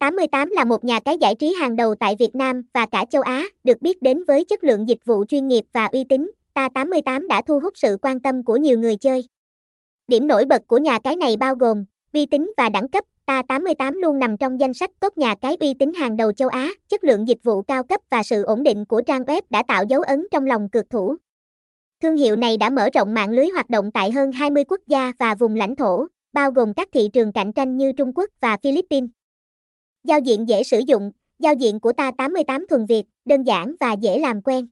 Ta88 là một nhà cái giải trí hàng đầu tại Việt Nam và cả châu Á, được biết đến với chất lượng dịch vụ chuyên nghiệp và uy tín. Ta88 đã thu hút sự quan tâm của nhiều người chơi. Điểm nổi bật của nhà cái này bao gồm uy tín và đẳng cấp. Ta88 luôn nằm trong danh sách tốt nhà cái uy tín hàng đầu châu Á, chất lượng dịch vụ cao cấp và sự ổn định của trang web đã tạo dấu ấn trong lòng cược thủ. Thương hiệu này đã mở rộng mạng lưới hoạt động tại hơn 20 quốc gia và vùng lãnh thổ, bao gồm các thị trường cạnh tranh như Trung Quốc và Philippines. Giao diện dễ sử dụng, giao diện của ta 88 thuần Việt, đơn giản và dễ làm quen.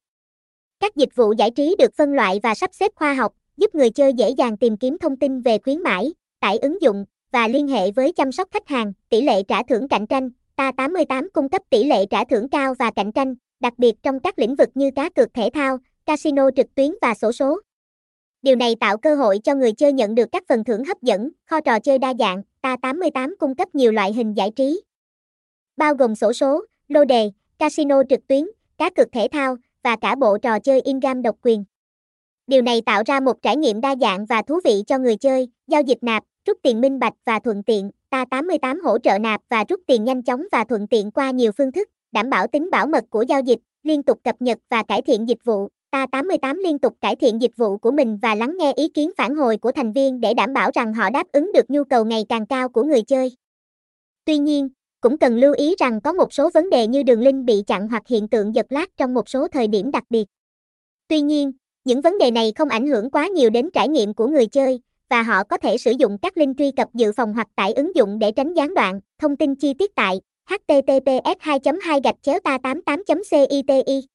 Các dịch vụ giải trí được phân loại và sắp xếp khoa học, giúp người chơi dễ dàng tìm kiếm thông tin về khuyến mãi, tải ứng dụng và liên hệ với chăm sóc khách hàng, tỷ lệ trả thưởng cạnh tranh. Ta 88 cung cấp tỷ lệ trả thưởng cao và cạnh tranh, đặc biệt trong các lĩnh vực như cá cược thể thao, casino trực tuyến và sổ số. Điều này tạo cơ hội cho người chơi nhận được các phần thưởng hấp dẫn, kho trò chơi đa dạng. Ta 88 cung cấp nhiều loại hình giải trí, bao gồm sổ số, lô đề, casino trực tuyến, cá cược thể thao và cả bộ trò chơi in-game độc quyền. Điều này tạo ra một trải nghiệm đa dạng và thú vị cho người chơi, giao dịch nạp, rút tiền minh bạch và thuận tiện. Ta88 hỗ trợ nạp và rút tiền nhanh chóng và thuận tiện qua nhiều phương thức, đảm bảo tính bảo mật của giao dịch, liên tục cập nhật và cải thiện dịch vụ. Ta88 liên tục cải thiện dịch vụ của mình và lắng nghe ý kiến phản hồi của thành viên để đảm bảo rằng họ đáp ứng được nhu cầu ngày càng cao của người chơi. Tuy nhiên, cũng cần lưu ý rằng có một số vấn đề như đường link bị chặn hoặc hiện tượng giật lag trong một số thời điểm đặc biệt. Tuy nhiên, những vấn đề này không ảnh hưởng quá nhiều đến trải nghiệm của người chơi, và họ có thể sử dụng các link truy cập dự phòng hoặc tải ứng dụng để tránh gián đoạn. Thông tin chi tiết tại https 2 2 gạch chéo ta 88 citi